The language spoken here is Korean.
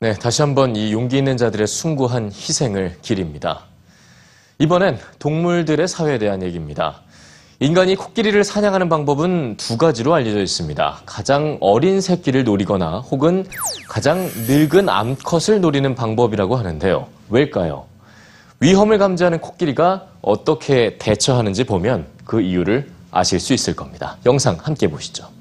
네, 다시 한번 이 용기 있는 자들의 숭고한 희생을 기립니다. 이번엔 동물들의 사회에 대한 얘기입니다. 인간이 코끼리를 사냥하는 방법은 두 가지로 알려져 있습니다. 가장 어린 새끼를 노리거나 혹은 가장 늙은 암컷을 노리는 방법이라고 하는데요. 왜일까요? 위험을 감지하는 코끼리가 어떻게 대처하는지 보면 그 이유를 아실 수 있을 겁니다. 영상 함께 보시죠.